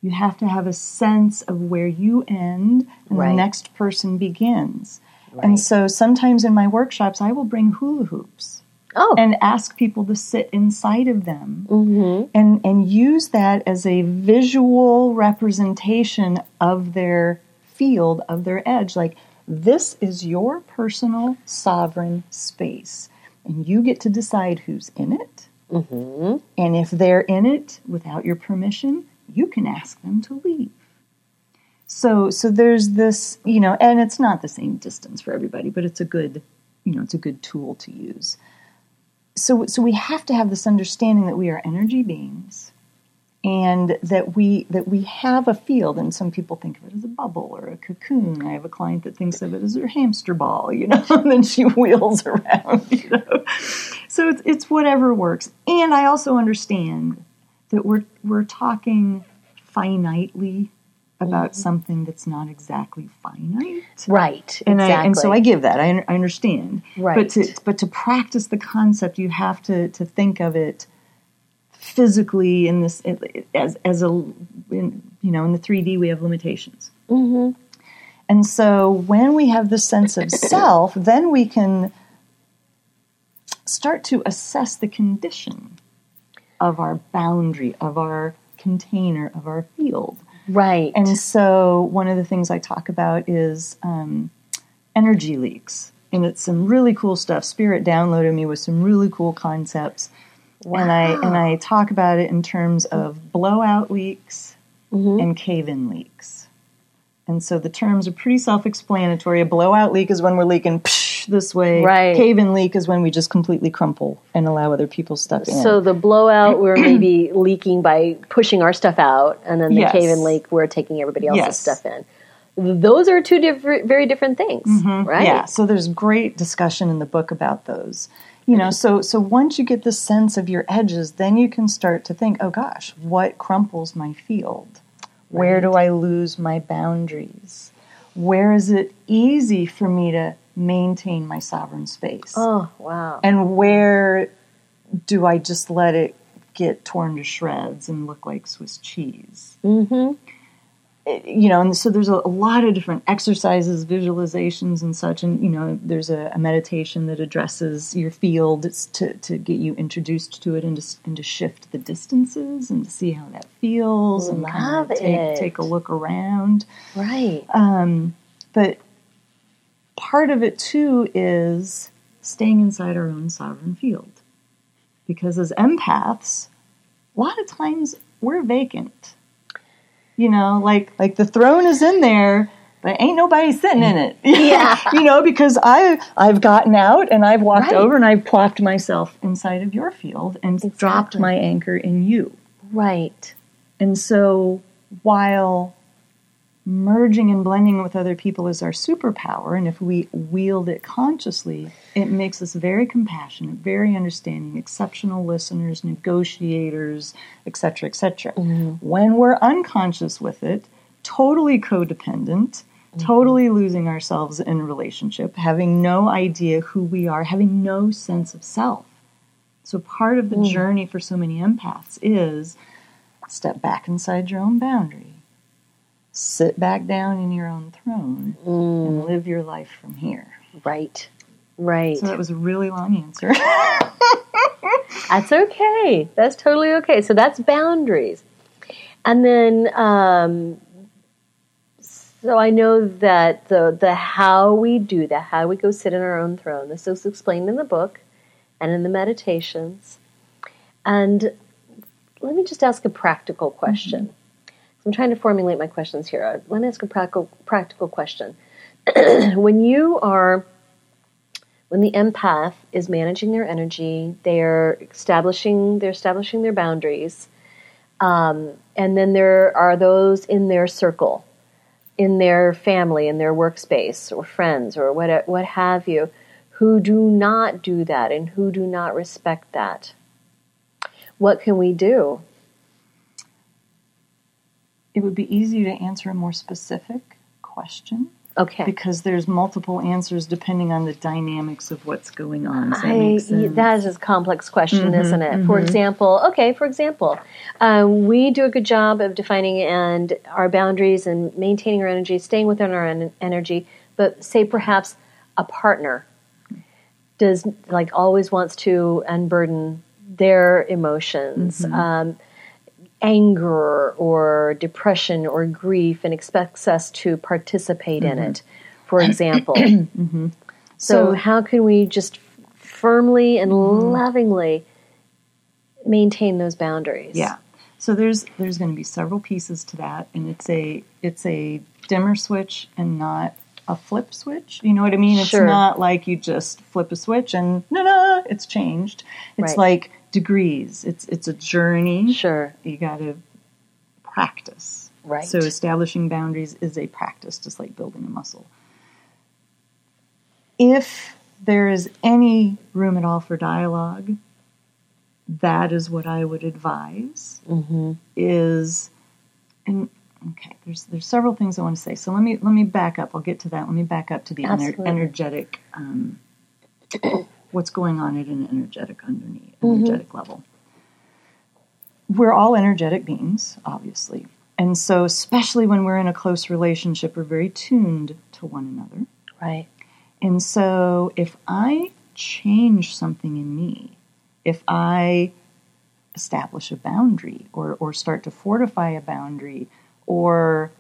You have to have a sense of where you end and Right. the next person begins. Right. And so, sometimes in my workshops, I will bring hula hoops Oh. and ask people to sit inside of them Mm-hmm. and and use that as a visual representation of their field of their edge like this is your personal sovereign space and you get to decide who's in it Mm-hmm. and if they're in it without your permission you can ask them to leave so so there's this you know and it's not the same distance for everybody but it's a good you know it's a good tool to use so so we have to have this understanding that we are energy beings and that we that we have a field and some people think of it as a bubble or a cocoon. I have a client that thinks of it as her hamster ball you know and then she wheels around you know. So it's, it's whatever works. And i also understand that we're we're talking finitely about something that's not exactly finite Right. and exactly. I and so I give that. I, I understand. Right. But to but to practice the concept, you have to to think of it physically in this as as a in, you know in the three D we have limitations. Mm-hmm. And so when we have this sense of self, then we can start to assess the condition of our boundary, of our container, of our field. Right. And so, one of the things I talk about is um, energy leaks. And it's some really cool stuff. Spirit downloaded me with some really cool concepts. And I and I talk about it in terms of blowout leaks and cave-in leaks. And so the terms are pretty self-explanatory. A blowout leak is when we're leaking psh, this way. Right. Cave and leak is when we just completely crumple and allow other people's stuff in. So the blowout, we're maybe leaking by pushing our stuff out, and then the Yes. cave and leak, we're taking everybody else's Yes. stuff in. those are two different, very different things, mm-hmm. right? Yeah, so there's great discussion in the book about those. You know, so so once you get the sense of your edges, then you can start to think, oh gosh, what crumples my field? Where do I lose my boundaries? Where is it easy for me to maintain my sovereign space? Oh, wow. And where do I just let it get torn to shreds and look like Swiss cheese? Mm-hmm. you know, and so there's a, a lot of different exercises, visualizations, and such. And you know, there's a, a meditation that addresses your field it's to to get you introduced to it and to and to shift the distances and to see how that feels and kind Love of take it. take a look around. Right. Um, but part of it too is staying inside our own sovereign field, because as empaths, a lot of times we're vacant. You know, like like the throne is in there, but ain't nobody sitting in it. Yeah. you know, because I I've gotten out and I've walked Right. over and I've plopped myself inside of your field and dropped my anchor in you. Right. And so while merging and blending with other people is our superpower, and if we wield it consciously, it makes us very compassionate, very understanding, exceptional listeners, negotiators, etc., etc. Mm-hmm. When we're unconscious with it, totally codependent, mm-hmm. totally losing ourselves in relationship, having no idea who we are, having no sense of self. So part of the mm. journey for so many empaths is step back inside your own boundary. Sit back down in your own throne and live your life from here. Right. Right. So that was a really long answer. That's okay. That's totally okay. So that's boundaries. And then, um, so I know that the the how we do that, how we go sit in our own throne. This is explained in the book and in the meditations. And let me just ask a practical question. I'm trying to formulate my questions here. Let me ask a practical practical question. when you are when the empath is managing their energy, they're establishing they're establishing their boundaries, um, and then there are those in their circle, in their family, in their workspace, or friends, or what what have you, who do not do that and who do not respect that. What can we do? It would be easy to answer a more specific question Okay, because there's multiple answers depending on the dynamics of what's going on. Does that I, that is a complex question, Mm-hmm, isn't it? For example, okay, for example, um, we do a good job of defining and our boundaries and maintaining our energy, staying within our en- energy. But say perhaps a partner does like always wants to unburden their emotions. Mm-hmm. Um, anger or depression or grief and expects us to participate in it, for example. So, Mm-hmm. So- Mm-hmm. how can we just firmly and lovingly maintain those boundaries? Yeah. So there's there's going to be several pieces to that, and it's a it's a dimmer switch and not a flip switch. You know what I mean? It's Sure. not like you just flip a switch and no no it's changed. It's Right. like degrees. It's it's a journey. Sure. You got to practice. Right. So establishing boundaries is a practice, just like building a muscle. If there is any room at all for dialogue, that is what I would advise. Mm-hmm. Is and okay. There's there's several things I want to say. So let me let me back up. I'll get to that. Let me back up to the ener- energetic. Um, what's going on at an energetic underneath Mm-hmm. energetic level. We're all energetic beings, obviously. And so, especially when we're in a close relationship, we're very tuned to one another. Right. And so, if I change something in me, if I establish a boundary or, or start to fortify a boundary or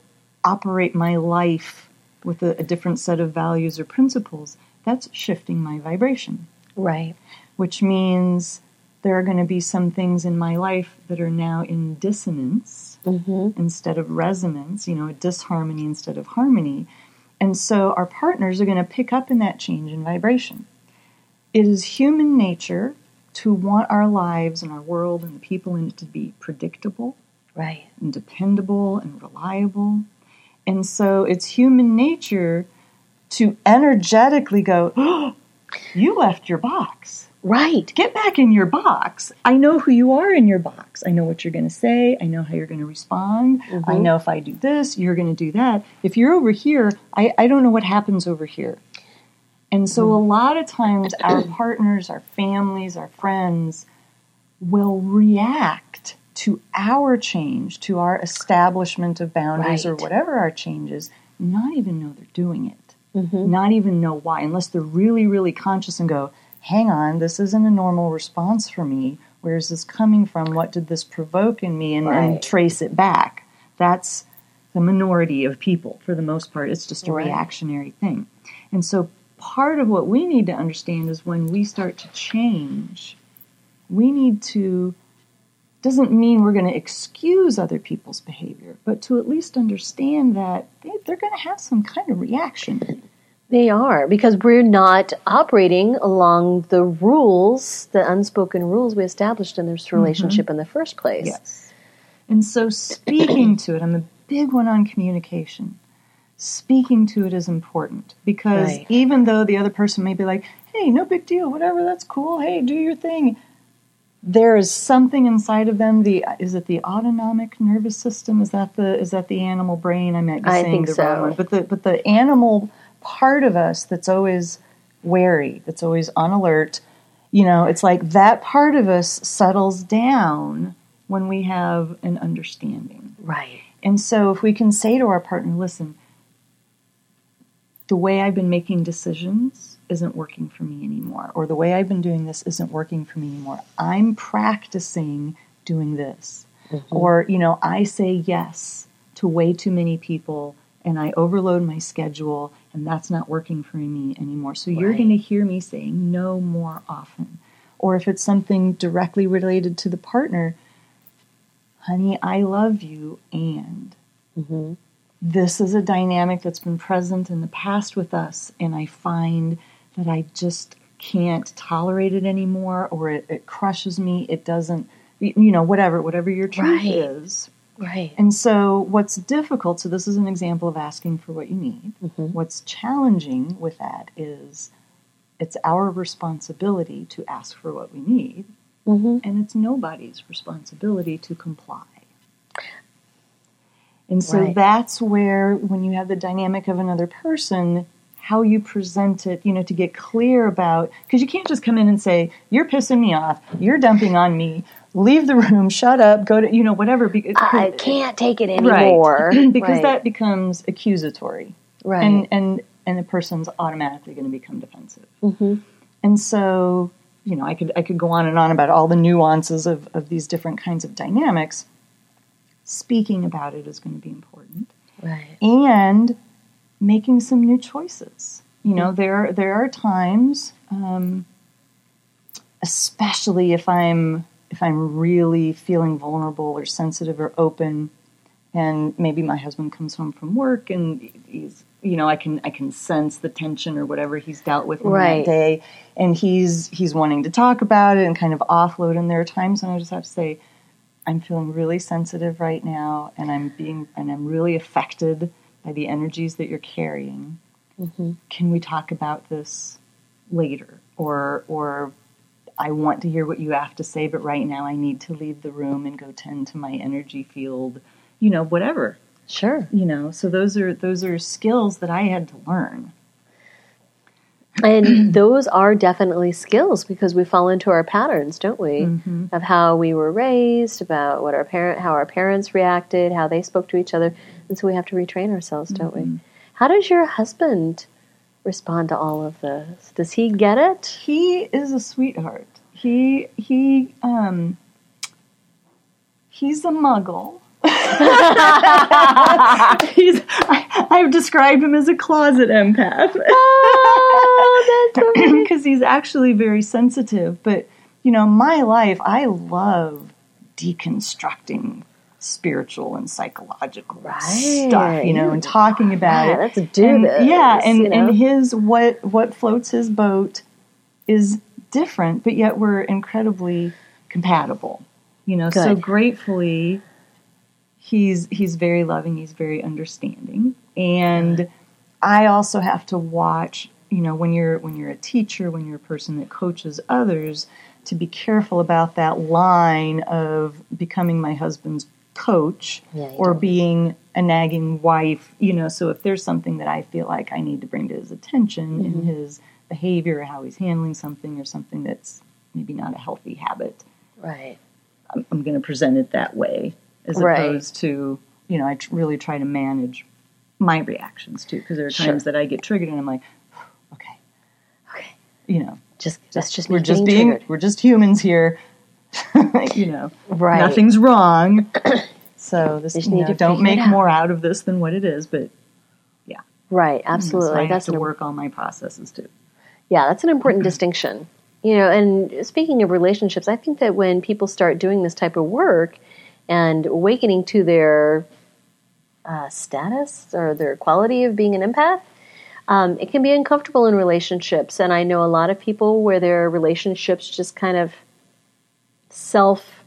operate my life with a, a different set of values or principles, that's shifting my vibration, Right. which means there are going to be some things in my life that are now in dissonance mm-hmm. instead of resonance, you know, disharmony instead of harmony. And so our partners are going to pick up in that change in vibration. It is human nature to want our lives and our world and the people in it to be predictable Right. and dependable and reliable. And so it's human nature to energetically go, oh, you left your box. Right. Get back in your box. I know who you are in your box. I know what you're going to say. I know how you're going to respond. Mm-hmm. I know if I do this, you're going to do that. If you're over here, I, I don't know what happens over here. And so mm-hmm. a lot of times our partners, our families, our friends will react to our change, to our establishment of boundaries right. or whatever our change is, not even know they're doing it. Mm-hmm. Not even know why, unless they're really, really conscious and go, hang on, this isn't a normal response for me. Where is this coming from? What did this provoke in me? And, right. and trace it back. That's the minority of people for the most part. It's just a right. reactionary thing. And so part of what we need to understand is when we start to change, we need to doesn't mean we're going to excuse other people's behavior, but to at least understand that they, are going to have some kind of reaction. They are, because we're not operating along the rules, the unspoken rules we established in this mm-hmm. relationship mm-hmm. in the first place. Yes. And so, speaking to it, I'm a big one on communication. Speaking to it is important because right. even though the other person may be like, hey, no big deal, whatever, that's cool, hey, do your thing there is something inside of them. The is it the autonomic nervous system? Is that the is that the animal brain? I might be saying the so. wrong one, but the but the animal part of us that's always wary, that's always on alert. You know, it's like that part of us settles down when we have an understanding. Right. And so if we can say to our partner, listen, the way I've been making decisions isn't working for me anymore, or the way I've been doing this isn't working for me anymore. I'm practicing doing this. Mm-hmm. Or, you know, I say yes to way too many people and I overload my schedule and that's not working for me anymore. So right. you're going to hear me saying no more often. Or if it's something directly related to the partner, honey, I love you and. Mm-hmm. This is a dynamic that's been present in the past with us, and I find that I just can't tolerate it anymore or it, it crushes me. It doesn't, you know, whatever, whatever your truth right. is. Right. And so, what's difficult, so this is an example of asking for what you need. Mm-hmm. What's challenging with that is it's our responsibility to ask for what we need, mm-hmm. and it's nobody's responsibility to comply. And so right. that's where, when you have the dynamic of another person, how you present it, you know, to get clear about, because you can't just come in and say, you're pissing me off, you're dumping on me, leave the room, shut up, go to, you know, whatever. I can't take it anymore. Right. because right. that becomes accusatory. Right. And, and, and the person's automatically going to become defensive. Mm-hmm. And so, you know, I could, I could go on and on about all the nuances of, of these different kinds of dynamics. Speaking about it is going to be important. Right. And making some new choices. You know, there there are times, um, especially if I'm if I'm really feeling vulnerable or sensitive or open, and maybe my husband comes home from work and he's you know I can I can sense the tension or whatever he's dealt with right. that day, and he's he's wanting to talk about it and kind of offload. And there are times when I just have to say, I'm feeling really sensitive right now, and I'm being and I'm really affected by the energies that you're carrying. Mm-hmm. Can we talk about this later? Or, or I want to hear what you have to say, but right now I need to leave the room and go tend to my energy field. You know, whatever. Sure. You know, so those are those are skills that I had to learn. And those are definitely skills because we fall into our patterns, don't we? Mm-hmm. Of how we were raised, about what our parent, how our parents reacted, how they spoke to each other. And so we have to retrain ourselves, don't mm-hmm. we? How does your husband respond to all of this? Does he get it? He is a sweetheart. He he um he's a muggle. he's, I, have described him as a closet empath. Oh, because he's actually very sensitive. But you know, my life, I love deconstructing spiritual and psychological right. stuff, you know, and talking about yeah, it. Let's do and, this. Yeah, and, you know? and his what what floats his boat is different, but yet we're incredibly compatible. You know, Good. so gratefully he's he's very loving, he's very understanding. and I also have to watch. You know, when you're when you're a teacher, when you're a person that coaches others, to be careful about that line of becoming my husband's coach Yeah, or being a nagging wife. You know, so if there's something that I feel like I need to bring to his attention Mm-hmm. in his behavior or how he's handling something or something that's maybe not a healthy habit, Right. I'm, I'm going to present it that way as Right. opposed to, you know, I tr- really try to manage my reactions too because there are Sure. times that I get triggered and I'm like, okay, Okay. you know, Just that's just we're just being triggered. we're just humans here, you know, Right. nothing's wrong. So this, you know, don't make more out of this than what it is, but yeah, Right. Absolutely. so I have that's to work on my processes too. Yeah, that's an important distinction. You know, and speaking of relationships, I think that when people start doing this type of work and awakening to their uh, status or their quality of being an empath, um, it can be uncomfortable in relationships. And I know a lot of people where their relationships just kind of self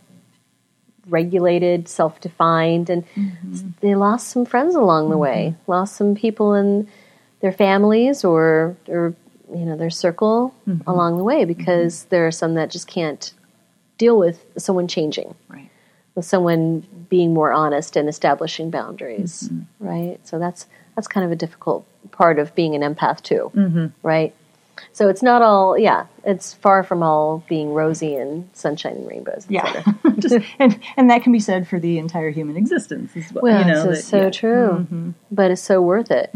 regulated, self defined, and mm-hmm. they lost some friends along the way, mm-hmm. lost some people in their families or or you know their circle mm-hmm. along the way because there are some that just can't deal with someone changing Right. with someone being more honest and establishing boundaries right? So that's that's kind of a difficult part of being an empath too mm-hmm. right so it's not all yeah it's far from all being rosy and sunshine and rainbows Yeah, just, and and that can be said for the entire human existence as well. Well, you know, that- so yeah. Mm-hmm. true, but it's so worth it.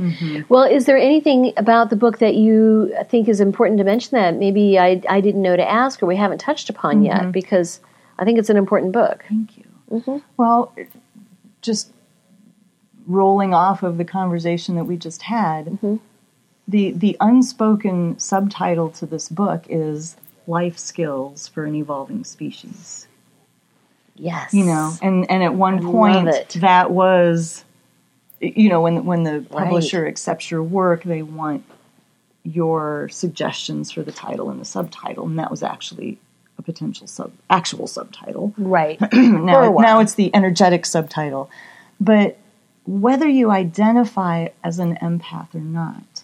Well, is there anything about the book that you think is important to mention that maybe I, I didn't know to ask or we haven't touched upon Mm-hmm. yet? Because I think it's an important book. Thank you. Well, just rolling off of the conversation that we just had, the the unspoken subtitle to this book is "Life Skills for an Evolving Species." Yes, You know, and and at one love point that was, you know, when when the publisher accepts your work, they want your suggestions for the title and the subtitle, and that was actually a potential sub actual subtitle right. now, now it's the energetic subtitle. But whether you identify as an empath or not,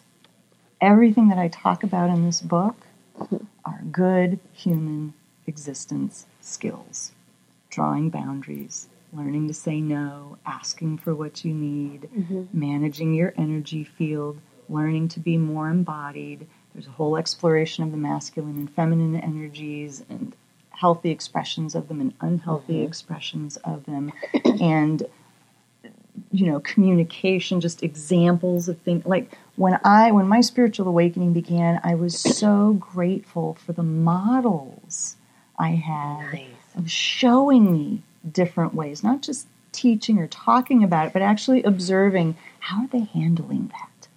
everything that I talk about in this book hmm. are good human existence skills drawing boundaries, learning to say no, asking for what you need, mm-hmm. managing your energy field, learning to be more embodied. There's a whole exploration of the masculine and feminine energies and healthy expressions of them and unhealthy mm-hmm. expressions of them. and you know, communication, just examples of things like when I when my spiritual awakening began, I was so grateful for the models I had Nice. of showing me different ways, not just teaching or talking about it, but actually observing how are they handling that.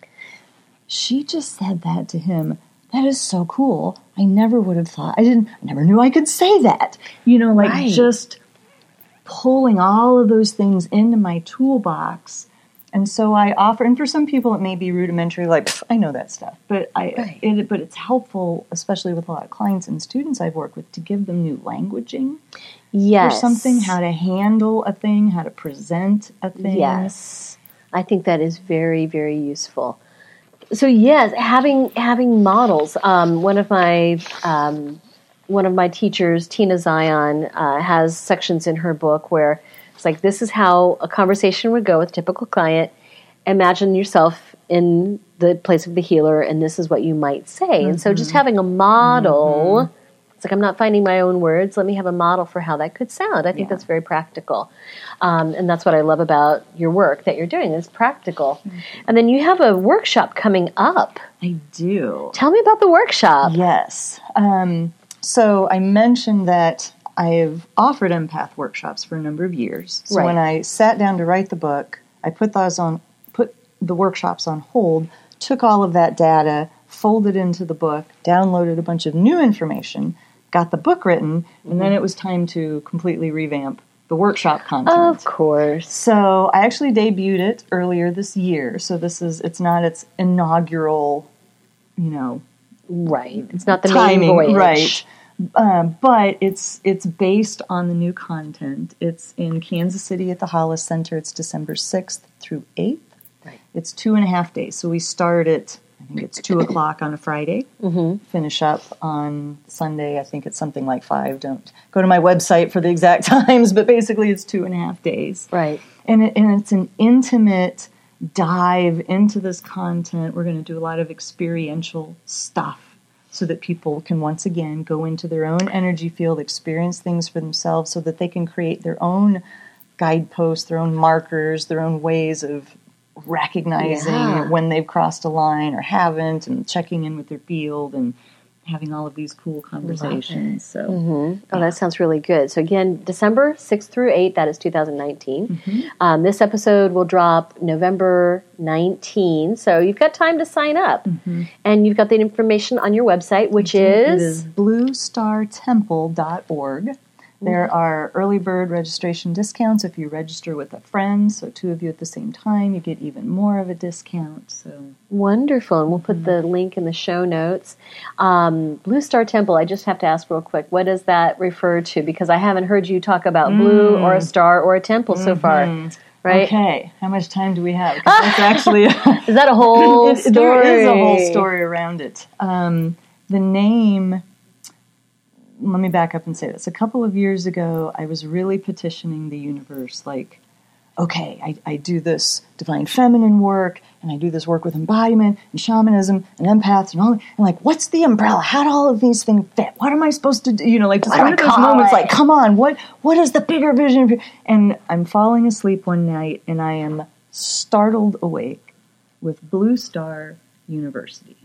She just said that to him. That is so cool. I never would have thought. I didn't. I never knew I could say that. You know, like Right. just pulling all of those things into my toolbox. And so I offer, and for some people it may be rudimentary, like I know that stuff, but I, Right. it, but it's helpful, especially with a lot of clients and students I've worked with, to give them new languaging yes, or something, how to handle a thing, how to present a thing. Yes, I think that is very very useful. So yes, having having models. Um, one of my um, one of my teachers, Tina Zion, uh, has sections in her book where it's like this is how a conversation would go with a typical client. Imagine yourself in the place of the healer, and this is what you might say. And so, just having a model. It's like I'm not finding my own words. Let me have a model for how that could sound. I think that's very practical, um, and that's what I love about your work that you're doing. It's practical, and then you have a workshop coming up. I do. Tell me about the workshop. Yes. Um, so I mentioned that I've offered empath workshops for a number of years. So Right. when I sat down to write the book, I put those on, put the workshops on hold, took all of that data, folded into the book, downloaded a bunch of new information, got the book written, and then mm-hmm. it was time to completely revamp the workshop content. Of course. So I actually debuted it earlier this year. So this is it's not its inaugural, you know, Right. It's not the timing, main voyage. right? Um, but it's it's based on the new content. It's in Kansas City at the Hollis Center. It's December sixth through eighth. Right. It's two and a half days. So we start at, I think it's two o'clock on a Friday, mm-hmm. finish up on Sunday. I think it's something like five. Don't go to my website for the exact times, but basically it's two and a half days. Right. And, it, and it's an intimate dive into this content. We're going to do a lot of experiential stuff so that people can once again go into their own energy field, experience things for themselves, so that they can create their own guideposts, their own markers, their own ways of recognizing Yeah. when they've crossed a line or haven't, and checking in with their field and having all of these cool conversations. So, mm-hmm. Oh, that sounds really good. So again, December 6th through 8th, that is 2019. Mm-hmm. Um, this episode will drop November 19. So you've got time to sign up. Mm-hmm. And you've got the information on your website, which is, is bluestartemple.org. There are early bird registration discounts if you register with a friend. So, two of you at the same time, you get even more of a discount. So, wonderful. And we'll put the link in the show notes. Um, Blue Star Temple, I just have to ask real quick, what does that refer to? Because I haven't heard you talk about blue or a star or a temple so far. Right? okay, how much time do we have? that's actually Is that a whole story? There is a whole story around it. Um, the name. Let me back up and say this. A couple of years ago, I was really petitioning the universe, like, okay, I, I do this divine feminine work, and I do this work with embodiment and shamanism and empaths and all. And like, what's the umbrella? How do all of these things fit? What am I supposed to do? You know, like just one of those moments, it? like, come on, what what is the bigger vision? And I'm falling asleep one night, and I am startled awake with Blue Star University.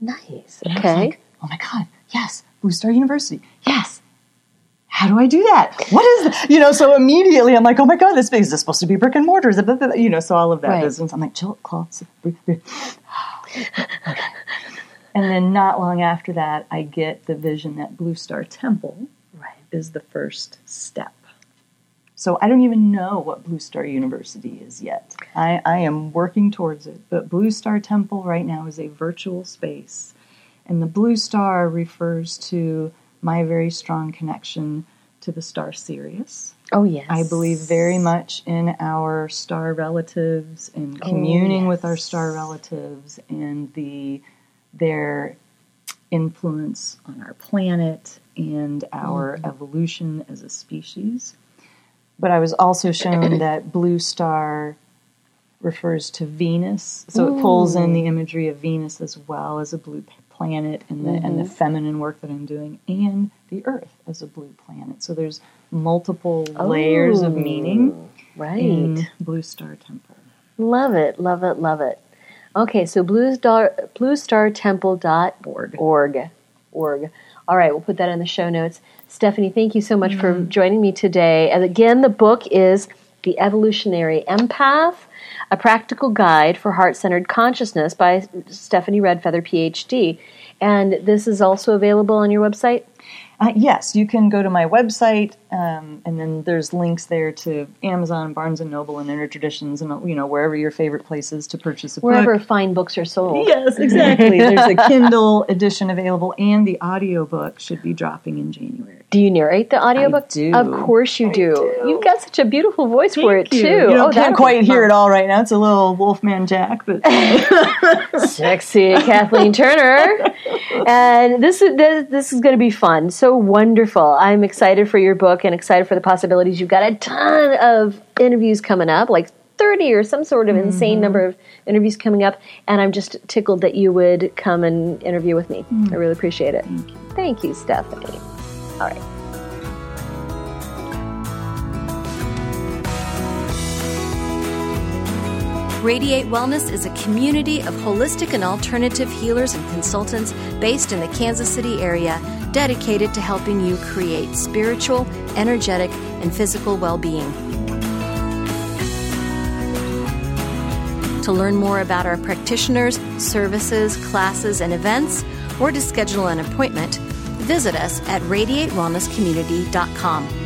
Nice. And I was Okay. like, oh my God, yes, Star University, yes. How do I do that? What is that? You know, so immediately I'm like, oh my God, this is this supposed to be brick and mortar? Is it, blah, blah, blah? you know, so all of that Right. business. I'm like, chill, cloths. Okay. And then not long after that, I get the vision that Blue Star Temple Right. is the first step. So I don't even know what Blue Star University is yet. I, I am working towards it, but Blue Star Temple right now is a virtual space. And the blue star refers to my very strong connection to the star Sirius. Oh, yes. I believe very much in our star relatives and oh, communing with our star relatives and the their influence on our planet and our mm-hmm. evolution as a species. But I was also shown that blue star refers to Venus, so it pulls in the imagery of Venus as well as a blue planet and the and the mm-hmm. feminine work that I'm doing and the earth as a blue planet. So there's multiple oh, layers of meaning Right. Blue Star Temple. Love it, love it, love it. Okay, so blue star bluestartemple.org. Org. Org. All right, we'll put that in the show notes. Stephanie, thank you so much for mm-hmm. joining me today. And again, the book is The Evolutionary Empath, a practical guide for heart-centered consciousness by Stephanie Red Feather, PhD. And this is also available on your website? Uh, yes, you can go to my website, um, and then there's links there to Amazon, Barnes and Noble, and Inner Traditions, and you know wherever your favorite places to purchase a book. Wherever book. fine books are sold. Yes, exactly. There's a Kindle edition available, and the audiobook should be dropping in January. Do you narrate the audiobook? do. Of course you do. You've got such a beautiful voice for it, Thank too. You, you know, Oh, can't quite hear it all right now. It's a little Wolfman Jack, but Sexy Kathleen Turner. And this is this, this is going to be fun. So wonderful. I'm excited for your book and excited for the possibilities. You've got a ton of interviews coming up, like 30 or some sort of mm-hmm. insane number of interviews coming up, and I'm just tickled that you would come and interview with me. Mm. I really appreciate it. Thank you. Thank you, Stephanie. All right. Radiate Wellness is a community of holistic and alternative healers and consultants based in the Kansas City area dedicated to helping you create spiritual, energetic, and physical well being. To learn more about our practitioners, services, classes, and events, or to schedule an appointment, visit us at radiatewellnesscommunity.com.